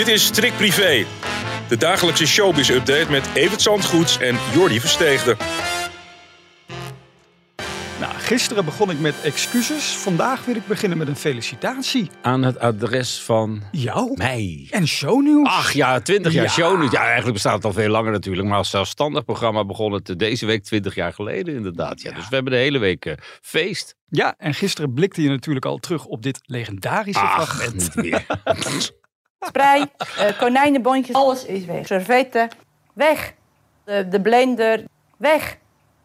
Dit is Trick Privé, de dagelijkse showbiz-update met Evert Zandgoeds en Jordi Versteegde. Nou, gisteren begon ik met excuses. Vandaag wil ik beginnen met een felicitatie. Aan het adres van Jou mij. en shownieuws. Ach ja, 20 jaar Ja. shownieuws. Ja, eigenlijk bestaat het al veel langer natuurlijk. Maar als zelfstandig programma begon het eh, deze week 20 jaar geleden inderdaad. Ja, dus we hebben de hele week eh, feest. Ja, en gisteren blikte je natuurlijk al terug op dit legendarische Ach, fragment. niet meer. Sprei, eh, konijnenbondjes, alles is weg. Servetten, weg. De, de blender, weg.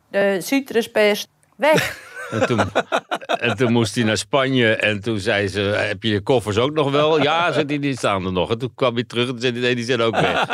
De citruspest, weg. En toen, en toen moest hij naar Spanje. En toen zei ze, heb je je koffers ook nog wel? Ja, zei hij, die staan er nog. En toen kwam hij terug en zei nee, die zijn ook weg.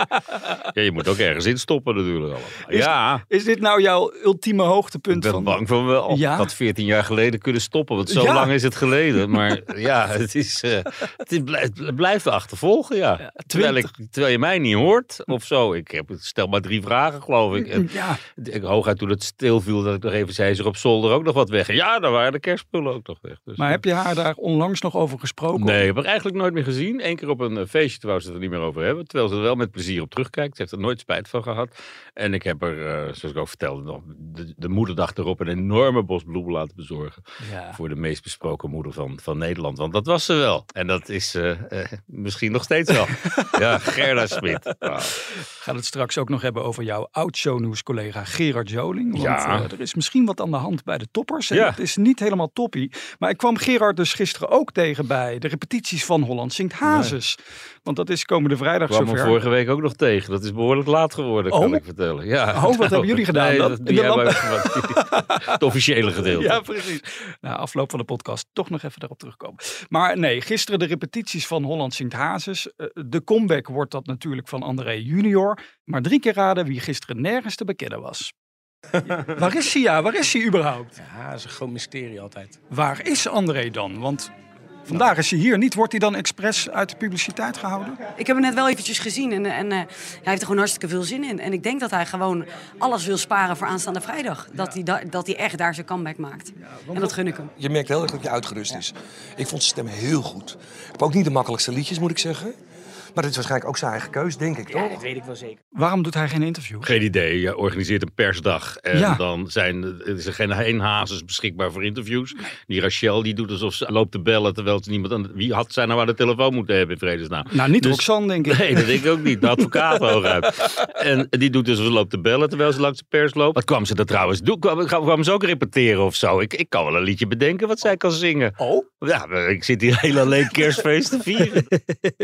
Ja, je moet ook ergens in stoppen natuurlijk allemaal. Ja, Is dit nou jouw ultieme ik hoogtepunt ben van... bang van wel. Ja? Ik had 14 jaar geleden kunnen stoppen, want zo Ja. lang is het geleden. Maar ja, het, is, eh, het, is, blijft- het blijft achtervolgen, ja. terwijl, ik, terwijl je mij niet hoort of zo. Ik heb, stel maar drie vragen, geloof ik. En Ja, ik hooguit toen het stilviel, dat ik nog even zei, is er op zolder ook nog wat weg? En ja, daar waren de kerstspullen ook nog weg. Dus, maar heb je haar daar onlangs nog over gesproken? Nee, ik heb haar eigenlijk nooit meer gezien. Eén keer op een eh, feestje, terwijl ze het er niet meer over hebben. Terwijl ze er wel met plezier op terugkijkt. Ze heeft er nooit spijt van gehad. En ik heb er, eh, zoals ik ook vertelde, nog de, de moederdag erop een enorme bos bloemen laten bezorgen. Ja. Voor de meest besproken moeder van, van Nederland. Want dat was ze wel. En dat is eh, eh, misschien nog steeds wel. ja, Gerda Smit. Ah. We gaan het straks ook nog hebben over jouw oud-shownieuws collega Gerard Joling. Want Ja. eh, er is misschien wat aan de hand bij de toppers. En Ja. Het is niet helemaal toppie. Maar ik kwam Gerard dus gisteren ook tegen bij de repetities van Holland Zingt Hazes. Want dat is komende vrijdag Ik kwam zover. vorige week ook nog tegen. Dat is behoorlijk laat geworden, kan Oh? ik vertellen. Ja. Oh, wat hebben jullie gedaan Nee, dan? dat de lamp- Het officiële gedeelte. Ja, precies. Na afloop van de podcast toch nog even daarop terugkomen. Maar nee, gisteren de repetities van Holland Zingt Hazes. Eh, De comeback wordt dat natuurlijk van André Junior. Maar drie keer raden wie gisteren nergens te bekennen was. Waar is hij ja? Waar is hij überhaupt? Ja, dat is een groot mysterie altijd. Waar is André dan? Want vandaag is hij hier niet. Wordt hij dan expres uit de publiciteit gehouden? Ik heb hem net wel eventjes gezien en, en eh, hij heeft er gewoon hartstikke veel zin in. En ik denk dat hij gewoon alles wil sparen voor aanstaande vrijdag. Dat hij, da- dat hij echt daar zijn comeback maakt. En dat gun ik hem. Je merkt heel erg dat hij uitgerust is. Ik vond zijn stem heel goed. Ik heb ook niet de makkelijkste liedjes, moet ik zeggen. Maar dit is waarschijnlijk ook zijn eigen keus, denk ik, Ja, toch? dat weet ik wel zeker. Waarom doet hij geen interview? Geen idee. Je organiseert een persdag. En Ja. dan zijn, is er geen geen hazes beschikbaar voor interviews. Die Rachel die doet alsof ze loopt te bellen. Terwijl ze niemand aan. Wie had zij nou aan de telefoon moeten hebben in vredesnaam? Nou, niet Dus- Roxanne, denk ik. Nee, dat denk ik ook niet. De advocaat hooguit. En die doet dus alsof ze loopt te bellen terwijl ze langs de pers loopt. Wat kwam ze er trouwens doen? Kwam, kwam ze ook repeteren of zo? Ik, ik kan wel een liedje bedenken wat zij kan zingen. Oh, Ja, ik zit hier heel alleen kerstfeest te vieren.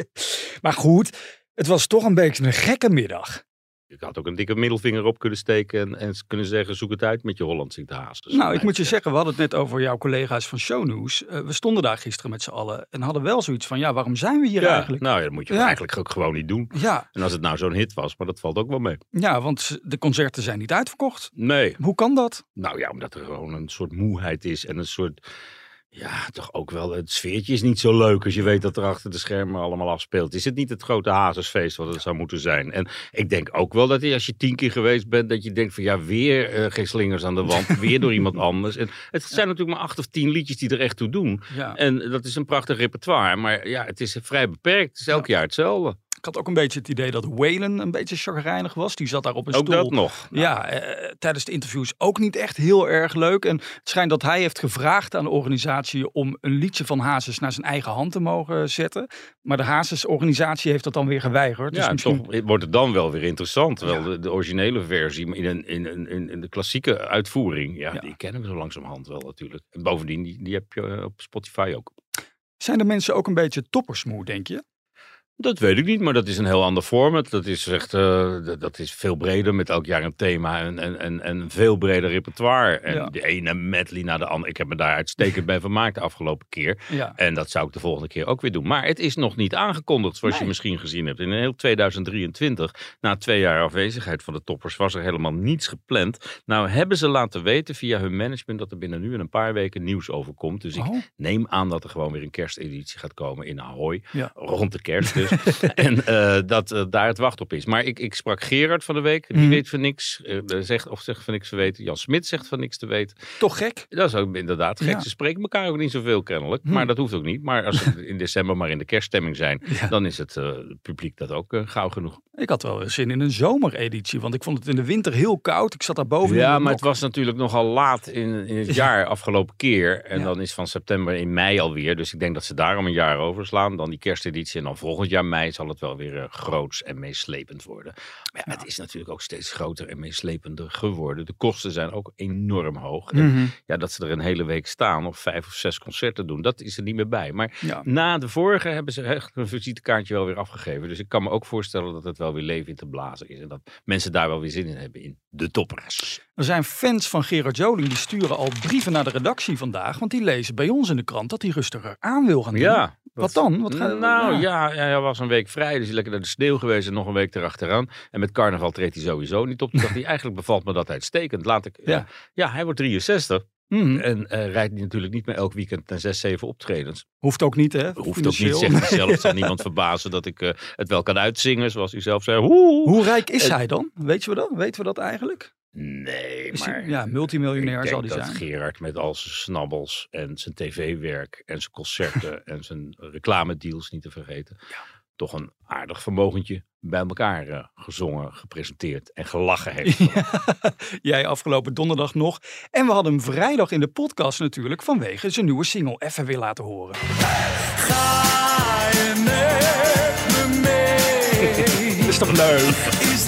maar goed. Het was toch een beetje een gekke middag. Ik had ook een dikke middelvinger op kunnen steken en, en kunnen zeggen: zoek het uit met je Holland zingt haas. Dus Nou, ik moet je zeggen, we hadden het net over jouw collega's van Shownews. Eh, we stonden daar gisteren met z'n allen en hadden wel zoiets van, ja, waarom zijn we hier Ja, eigenlijk? nou ja, dat moet je Ja. eigenlijk ook gewoon niet doen. Ja, En als het nou zo'n hit was, maar dat valt ook wel mee. ja, want de concerten zijn niet uitverkocht. Nee, Hoe kan dat? nou ja, omdat er gewoon een soort moeheid is en een soort. Ja, toch ook wel. Het sfeertje is niet zo leuk als je weet dat er achter de schermen allemaal afspeelt. Is het niet het grote hazesfeest wat het zou moeten zijn? En ik denk ook wel dat als je tien keer geweest bent, dat je denkt van ja, weer eh, geen slingers aan de wand, weer door iemand anders. En het zijn natuurlijk maar acht of tien liedjes die er echt toe doen. Ja. En dat is een prachtig repertoire, maar ja, het is vrij beperkt. Het is elk jaar hetzelfde. Ik had ook een beetje het idee dat Whalen een beetje chagrijnig was. Die zat daar op een Ook stoel. dat nog. Ja, eh, tijdens de interviews ook niet echt heel erg leuk. En het schijnt dat hij heeft gevraagd aan de organisatie om een liedje van Hazes naar zijn eigen hand te mogen zetten. Maar de Hazes-organisatie heeft dat dan weer geweigerd. Dus Ja, en misschien... toch wordt het dan wel weer interessant. Ja. de, de originele versie in, een, in, in, in de klassieke uitvoering, ja, Ja. die kennen we zo langzamerhand wel natuurlijk. En bovendien, die, die heb je eh, op Spotify ook. Zijn de mensen ook een beetje toppersmoe, denk je? Dat weet ik niet, maar dat is een heel ander format. Dat is echt eh, dat- is veel breder met elk jaar een thema en, en, en, en een veel breder repertoire. En Ja. de ene medley na de andere. Ik heb me daar uitstekend bij vermaakt de afgelopen keer. Ja. En dat zou ik de volgende keer ook weer doen. Maar het is nog niet aangekondigd, zoals Nee. je misschien gezien hebt. In heel 2023, na twee jaar afwezigheid van de toppers, was er helemaal niets gepland. Nou hebben ze laten weten via hun management dat er binnen nu en een paar weken nieuws over komt. Dus ik Oh. neem aan dat er gewoon weer een kersteditie gaat komen in Ahoy. Ja. Rond de kerst dus. en eh, dat eh, daar het wacht op is. Maar ik, ik sprak Gerard van de week. Die Mhm. weet van niks. eh, zegt, of zegt van niks te weten. Jan Smit zegt van niks te weten. Toch gek? Dat is ook inderdaad gek. Ja. Ze spreken elkaar ook niet zoveel kennelijk. Hm. Maar dat hoeft ook niet. Maar als ze in december maar in de kerststemming zijn. Ja. Dan is het publiek dat ook gauw genoeg. Ik had wel zin in een zomereditie, want ik vond het in de winter heel koud. Ik zat daar boven Ja, maar het was natuurlijk nogal laat in, in het jaar afgelopen keer. En Ja. dan is van september in mei alweer. Dus ik denk dat ze daarom een jaar overslaan. Dan die kersteditie. En dan volgend jaar mei zal het wel weer eh, groots en meeslepend worden. Maar ja, het is natuurlijk ook steeds groter en meeslepender geworden. De kosten zijn ook enorm hoog. En Mhm. ja, dat ze er een hele week staan of vijf of zes concerten doen, dat is er niet meer bij. Maar Ja. na de vorige hebben ze echt een visitekaartje wel weer afgegeven. Dus ik kan me ook voorstellen dat het wel weer leven in te blazen is. En dat mensen daar wel weer zin in hebben in de toppers. Er zijn fans van Gerard Joling die sturen al brieven naar de redactie vandaag, want die lezen bij ons in de krant dat hij rustiger aan wil gaan doen. Ja. Wat dan? Wat gaat, nou ja. hij was een week vrij, dus hij is lekker naar de sneeuw geweest en nog een week erachteraan. En met carnaval treedt hij sowieso niet op. Toen dacht hij, eigenlijk bevalt me dat uitstekend. Laat ik, Ja. ja. ja, hij wordt 63 Mhm. en eh, rijdt natuurlijk niet meer elk weekend naar 6, 7 optredens. Hoeft ook niet, hè? Hoeft ook niet, zegt hij zelf. Het zal niemand verbazen dat ik eh, het wel kan uitzingen, zoals hij zelf zei. Hoe? Hoe rijk is Eh, hij dan? Weten we dat? Weten we dat eigenlijk? Nee, Is hij- maar... ja, multimiljonair ik zal denk hij dat zijn. Gerard met al zijn snabbels en zijn tv-werk en zijn concerten en zijn reclamedeals niet te vergeten. Toch een aardig vermogentje bij elkaar eh, gezongen, gepresenteerd en gelachen heeft. Jij afgelopen donderdag nog. En we hadden hem vrijdag in de podcast natuurlijk vanwege zijn nieuwe single even weer laten horen. Dat is toch leuk?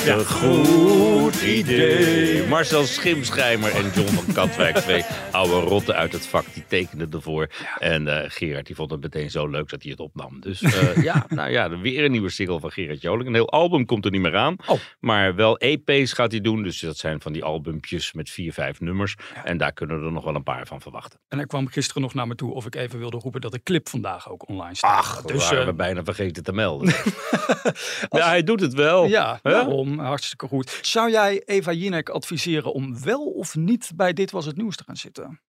Ja, goed idee. Marcel Schimschijmer en John van Katwijk, twee oude rotten uit het vak, die tekenden ervoor. En eh, Gerard die vond het meteen zo leuk dat hij het opnam. Dus eh, ja, nou ja, weer een nieuwe single van Gerard Joling. Een heel album komt er niet meer aan, Oh. maar wel EP's gaat hij doen. Dus dat zijn van die albumpjes met vier, vijf nummers. En daar kunnen we er nog wel een paar van verwachten. En hij kwam gisteren nog naar me toe of ik even wilde roepen dat de clip vandaag ook online staat. Ach, dus waren eh, we bijna vergeten te melden. ja, hij doet het wel. ja? Hartstikke goed. Zou jij Eva Jinek adviseren om wel of niet bij Dit Was Het Nieuws te gaan zitten?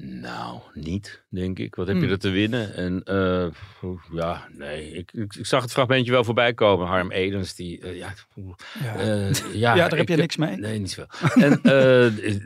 Nou, niet, denk ik. Wat heb je Hmm. er te winnen? En eh, ja, nee. Ik, ik, ik zag het fragmentje wel voorbij komen. Harm Edens, die, eh, ja, Ja, eh, ja, ja daar heb je niks mee. Nee, niet zoveel. en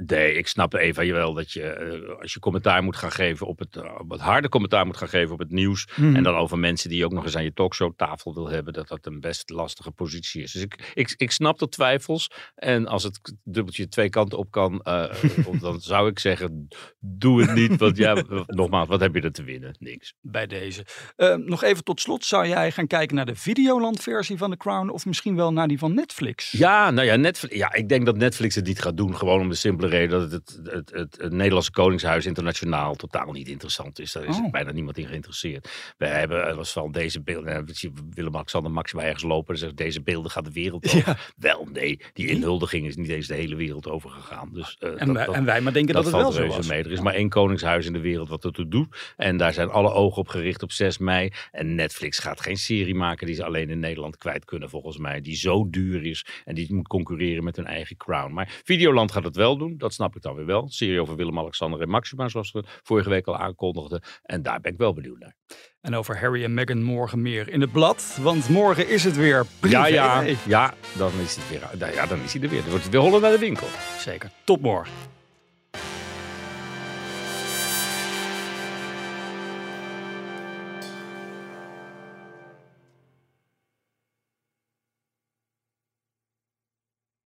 nee, ik snap Eva je wel dat je, als je commentaar moet gaan geven op het, het harde commentaar moet gaan geven op het nieuws. Mhm. En dan over mensen die je ook nog eens aan je talkshowtafel wil hebben, dat dat een best lastige positie is. Dus ik, ik, ik snap de twijfels. En als het dubbeltje twee kanten op kan, dan zou ik zeggen, doe het niet. Want ja, nogmaals, wat heb je er te winnen? Niks. bij deze. Eh, nog even tot slot, zou jij gaan kijken naar de Videoland-versie van The Crown of misschien wel naar die van Netflix? Ja, nou ja, Netflix, ja, ik denk dat Netflix het niet gaat doen. Gewoon om de simpele reden dat het, het, het, het, het Nederlandse Koningshuis internationaal totaal niet interessant is. Daar is Oh. bijna niemand in geïnteresseerd. We hebben, er was van deze beelden, eh, Willem-Alexander Maxima ergens lopen en zegt deze beelden gaat de wereld over. Wel, nee, die inhuldiging is niet eens de hele wereld over gegaan. Dus, eh, En, dat- wij, dat- en wij maar denken dat, dat, het wel zo was. mee. Er is maar één koningshuis in de wereld wat ertoe doet. En daar zijn alle ogen op gericht op 6 mei. En Netflix gaat geen serie maken die ze alleen in Nederland kwijt kunnen, volgens mij. Die zo duur is en die moet concurreren met hun eigen crown. Maar Videoland gaat het wel doen, dat snap ik dan weer wel. Serie over Willem-Alexander en Maxima, zoals we vorige week al aankondigden. En daar ben ik wel benieuwd naar. En over Harry en Meghan morgen meer in het blad, want morgen is het weer privé. Ja, ja, ja, dan is, het weer, ja, dan is hij er weer. Dan wordt het weer hollen naar de winkel. Zeker. Tot morgen.